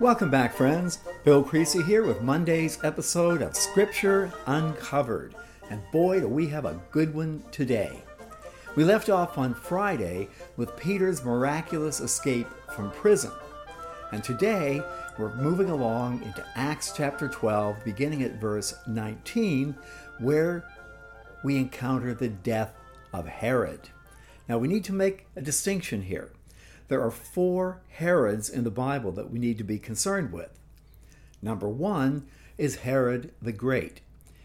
Welcome back, friends. Bill Creasy here with Monday's episode of Scripture Uncovered. And boy, do we have a good one today. We left off on Friday with Peter's miraculous escape from prison. And today, we're moving along into Acts chapter 12, beginning at verse 19, where we encounter the death of Herod. Now, we need to make a distinction here. There are four Herods in the Bible that we need to be concerned with. Number one is Herod the Great.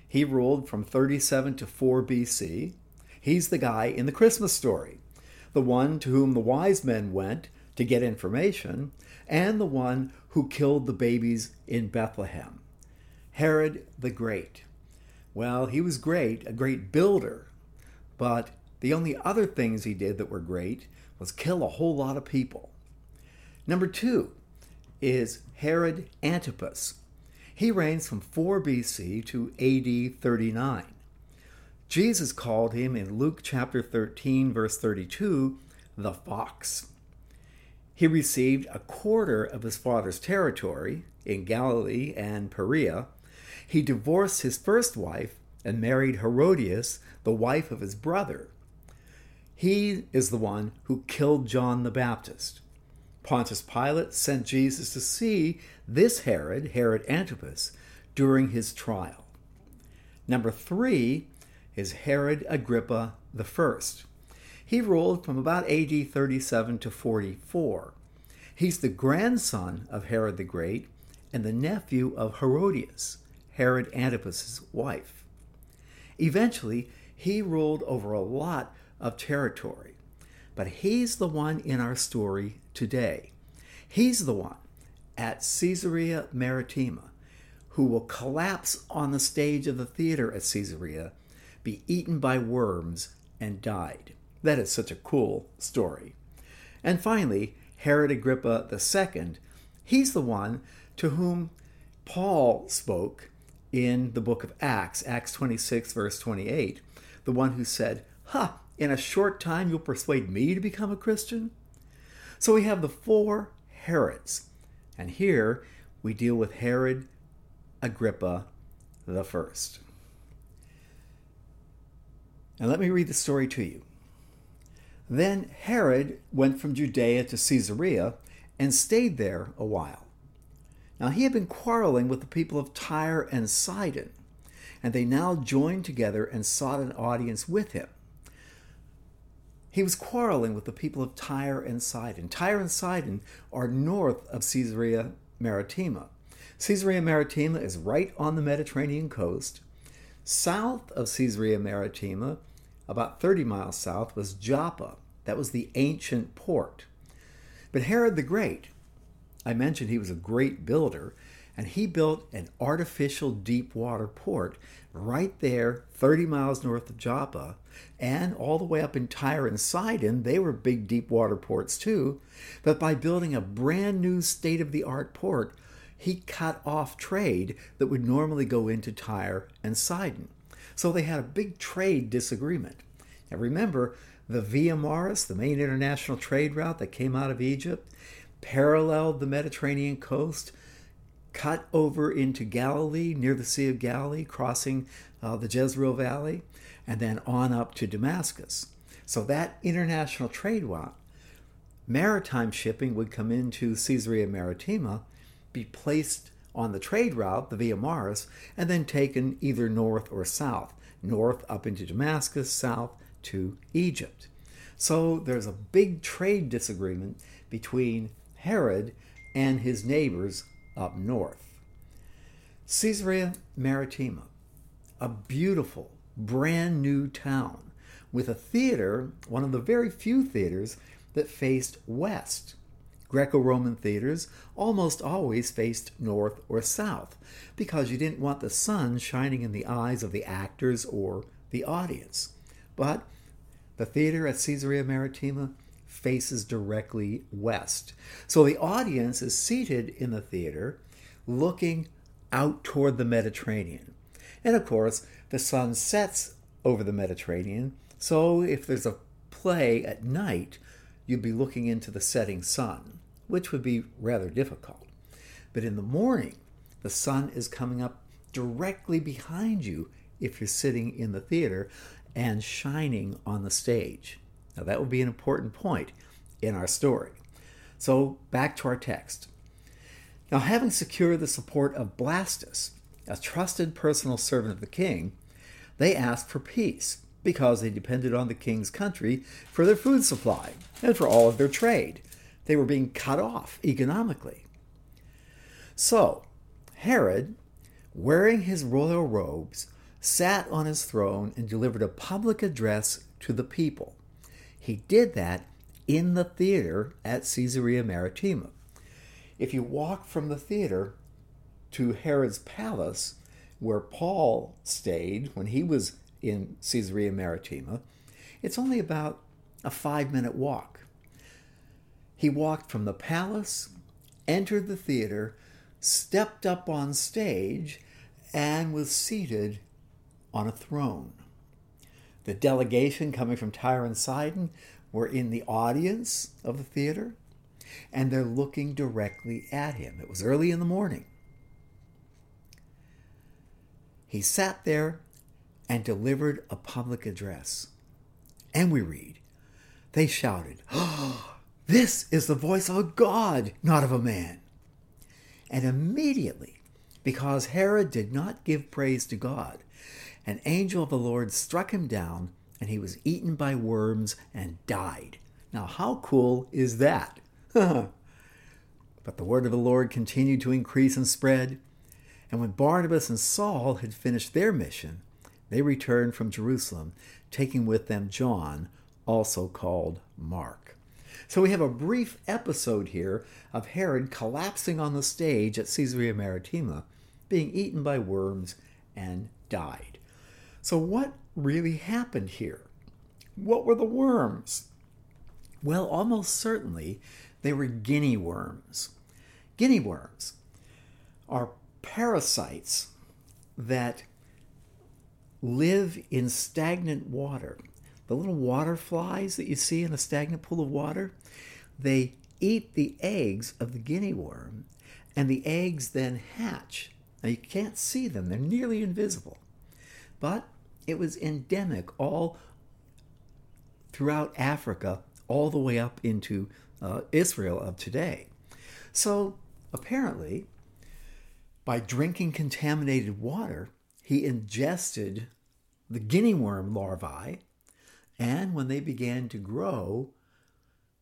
He ruled from 37 to 4 BC. He's the guy in the Christmas story, the one to whom the wise men went to get information, and the one who killed the babies in Bethlehem. Herod the Great. Well, he was great, a great builder, but the only other things he did that were great was kill a whole lot of people. Number two is Herod Antipas. He reigns from 4 BC to AD 39. Jesus called him in Luke chapter 13, verse 32, the fox. He received a quarter of his father's territory in Galilee and Perea. He divorced his first wife and married Herodias, the wife of his brother. He is the one who killed John the Baptist. Pontius Pilate sent Jesus to see this Herod, Herod Antipas, during his trial. Number three is Herod Agrippa I. He ruled from about AD 37 to 44. He's the grandson of Herod the Great and the nephew of Herodias, Herod Antipas's wife. Eventually, he ruled over a lot of territory. But he's the one in our story today. He's the one at Caesarea Maritima who will collapse on the stage of the theater at Caesarea, be eaten by worms, and died. That is such a cool story. And finally, Herod Agrippa II, he's the one to whom Paul spoke in the book of Acts, Acts 26, verse 28, the one who said, Ha, in a short time you'll persuade me to become a Christian? So we have the four Herods. And here we deal with Herod Agrippa the first. And let me read the story to you. Then Herod went from Judea to Caesarea and stayed there a while. Now he had been quarreling with the people of Tyre and Sidon, and they now joined together and sought an audience with him. He was quarreling with the people of Tyre and Sidon. Tyre and Sidon are north of Caesarea Maritima. Caesarea Maritima is right on the Mediterranean coast. South of Caesarea Maritima, about 30 miles south, was Joppa. That was the ancient port. But Herod the Great, I mentioned he was a great builder, and he built an artificial deep water port right there, 30 miles north of Joppa, and all the way up in Tyre and Sidon. They were big deep water ports too. But by building a brand new state of the art port, he cut off trade that would normally go into Tyre and Sidon. So they had a big trade disagreement. Now remember, the Via Maris, the main international trade route that came out of Egypt, paralleled the Mediterranean coast cut over into Galilee, near the Sea of Galilee, crossing uh, the Jezreel Valley, and then on up to Damascus. So that international trade route, maritime shipping would come into Caesarea Maritima, be placed on the trade route, the Via Maris, and then taken either north or south. North up into Damascus, south to Egypt. So there's a big trade disagreement between Herod and his neighbors up north. Caesarea Maritima, a beautiful, brand new town with a theater, one of the very few theaters that faced west. Greco Roman theaters almost always faced north or south because you didn't want the sun shining in the eyes of the actors or the audience. But the theater at Caesarea Maritima faces directly west. So the audience is seated in the theater looking out toward the Mediterranean. And of course, the sun sets over the Mediterranean, so if there's a play at night, you'd be looking into the setting sun, which would be rather difficult. But in the morning, the sun is coming up directly behind you if you're sitting in the theater and shining on the stage. Now, that would be an important point in our story. So, back to our text. Now, having secured the support of Blastus, a trusted personal servant of the king, they asked for peace because they depended on the king's country for their food supply and for all of their trade. They were being cut off economically. So, Herod, wearing his royal robes, sat on his throne and delivered a public address to the people. He did that in the theater at Caesarea Maritima. If you walk from the theater to Herod's palace, where Paul stayed when he was in Caesarea Maritima, it's only about a five minute walk. He walked from the palace, entered the theater, stepped up on stage, and was seated on a throne. The delegation coming from Tyre and Sidon were in the audience of the theater, and they're looking directly at him. It was early in the morning. He sat there and delivered a public address. And we read, they shouted, oh, This is the voice of a God, not of a man. And immediately, because Herod did not give praise to God, an angel of the Lord struck him down, and he was eaten by worms and died. Now, how cool is that? but the word of the Lord continued to increase and spread. And when Barnabas and Saul had finished their mission, they returned from Jerusalem, taking with them John, also called Mark. So we have a brief episode here of Herod collapsing on the stage at Caesarea Maritima, being eaten by worms, and died. So, what really happened here? What were the worms? Well, almost certainly they were guinea worms. Guinea worms are parasites that live in stagnant water. The little water flies that you see in a stagnant pool of water, they eat the eggs of the guinea worm, and the eggs then hatch. Now you can't see them, they're nearly invisible. But it was endemic all throughout Africa, all the way up into uh, Israel of today. So apparently, by drinking contaminated water, he ingested the guinea worm larvae, and when they began to grow,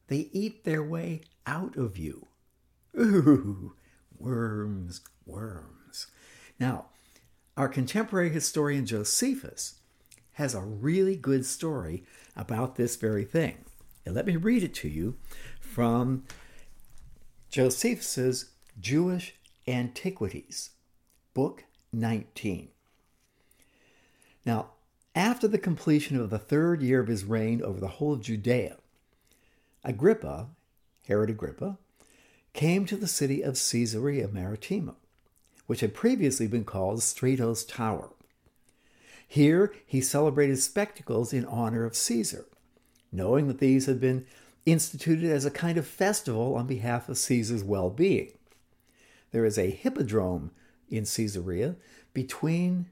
they eat their way out of you. Ooh, worms, worms. Now, our contemporary historian Josephus has a really good story about this very thing. And let me read it to you from Josephus's Jewish Antiquities, Book 19. Now, after the completion of the third year of his reign over the whole of Judea, Agrippa, Herod Agrippa, came to the city of Caesarea Maritima, which had previously been called Strato's Tower. Here he celebrated spectacles in honor of Caesar, knowing that these had been instituted as a kind of festival on behalf of Caesar's well being. There is a hippodrome in Caesarea between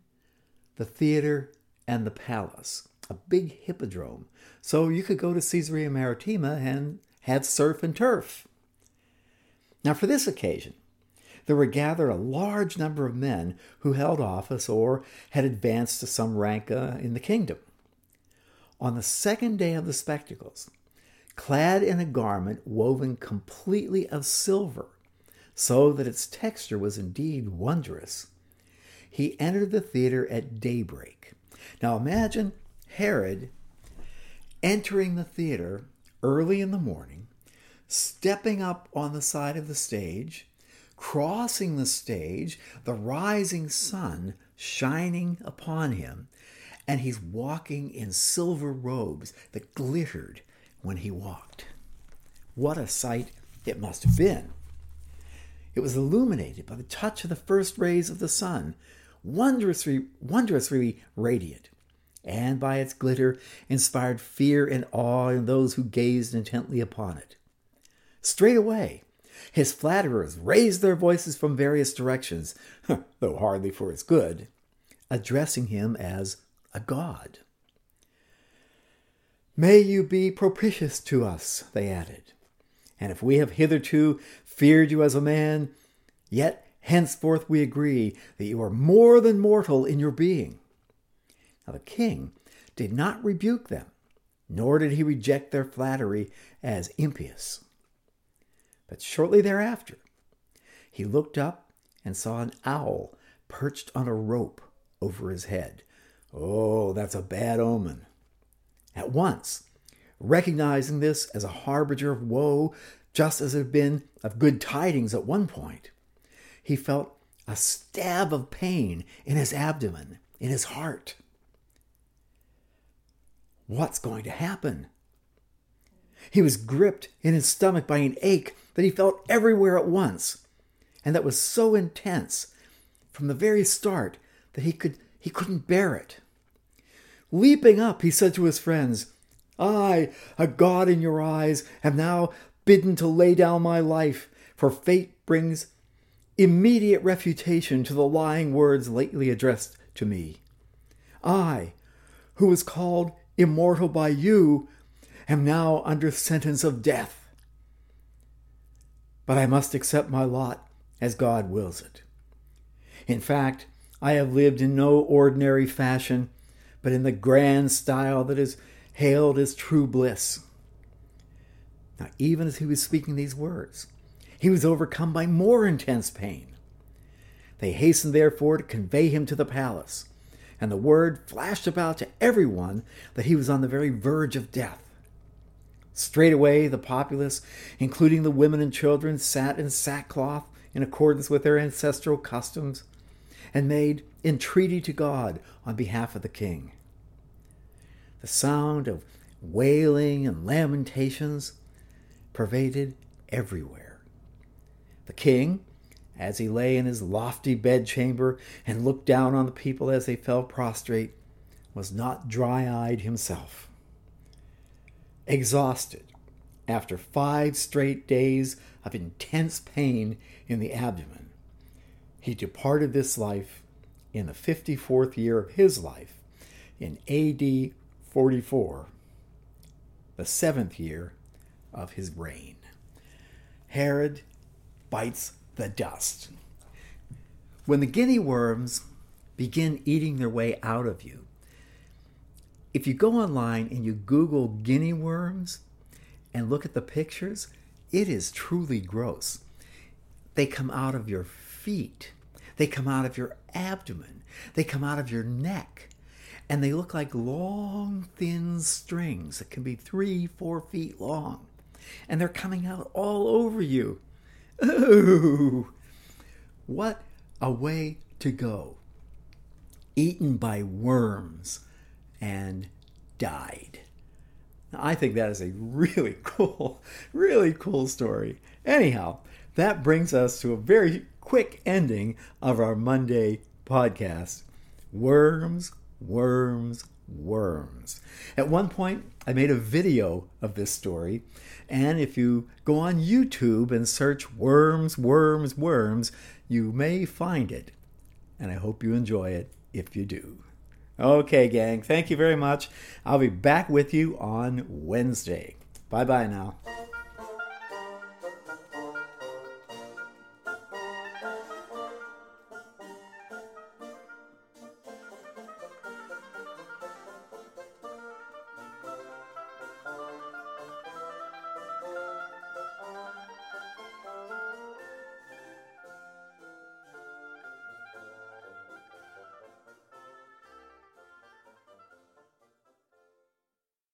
the theater, and the palace, a big hippodrome. So you could go to Caesarea Maritima and have surf and turf. Now, for this occasion, there were gathered a large number of men who held office or had advanced to some rank uh, in the kingdom. On the second day of the spectacles, clad in a garment woven completely of silver, so that its texture was indeed wondrous, he entered the theater at daybreak. Now imagine Herod entering the theater early in the morning, stepping up on the side of the stage, crossing the stage, the rising sun shining upon him, and he's walking in silver robes that glittered when he walked. What a sight it must have been! It was illuminated by the touch of the first rays of the sun, wondrously, wondrously radiant, and by its glitter inspired fear and awe in those who gazed intently upon it. Straightway, His flatterers raised their voices from various directions, though hardly for his good, addressing him as a god. May you be propitious to us, they added. And if we have hitherto feared you as a man, yet henceforth we agree that you are more than mortal in your being. Now the king did not rebuke them, nor did he reject their flattery as impious. But shortly thereafter, he looked up and saw an owl perched on a rope over his head. Oh, that's a bad omen. At once, recognizing this as a harbinger of woe, just as it had been of good tidings at one point, he felt a stab of pain in his abdomen, in his heart. What's going to happen? He was gripped in his stomach by an ache that he felt everywhere at once, and that was so intense from the very start that he could he couldn't bear it. Leaping up, he said to his friends, I, a god in your eyes, am now bidden to lay down my life, for fate brings immediate refutation to the lying words lately addressed to me. I, who was called immortal by you, am now under sentence of death. But I must accept my lot as God wills it. In fact, I have lived in no ordinary fashion, but in the grand style that is hailed as true bliss. Now, even as he was speaking these words, he was overcome by more intense pain. They hastened, therefore, to convey him to the palace, and the word flashed about to everyone that he was on the very verge of death. Straightway, the populace, including the women and children, sat in sackcloth in accordance with their ancestral customs and made entreaty to God on behalf of the king. The sound of wailing and lamentations pervaded everywhere. The king, as he lay in his lofty bedchamber and looked down on the people as they fell prostrate, was not dry eyed himself. Exhausted after five straight days of intense pain in the abdomen, he departed this life in the 54th year of his life in AD 44, the seventh year of his reign. Herod bites the dust. When the guinea worms begin eating their way out of you, if you go online and you Google guinea worms and look at the pictures, it is truly gross. They come out of your feet, they come out of your abdomen, they come out of your neck, and they look like long, thin strings that can be three, four feet long. And they're coming out all over you. Ooh! What a way to go. Eaten by worms and died. Now, I think that is a really cool, really cool story. Anyhow, that brings us to a very quick ending of our Monday podcast Worms, Worms, Worms. At one point, I made a video of this story, and if you go on YouTube and search Worms, Worms, Worms, you may find it. And I hope you enjoy it if you do. Okay, gang, thank you very much. I'll be back with you on Wednesday. Bye bye now.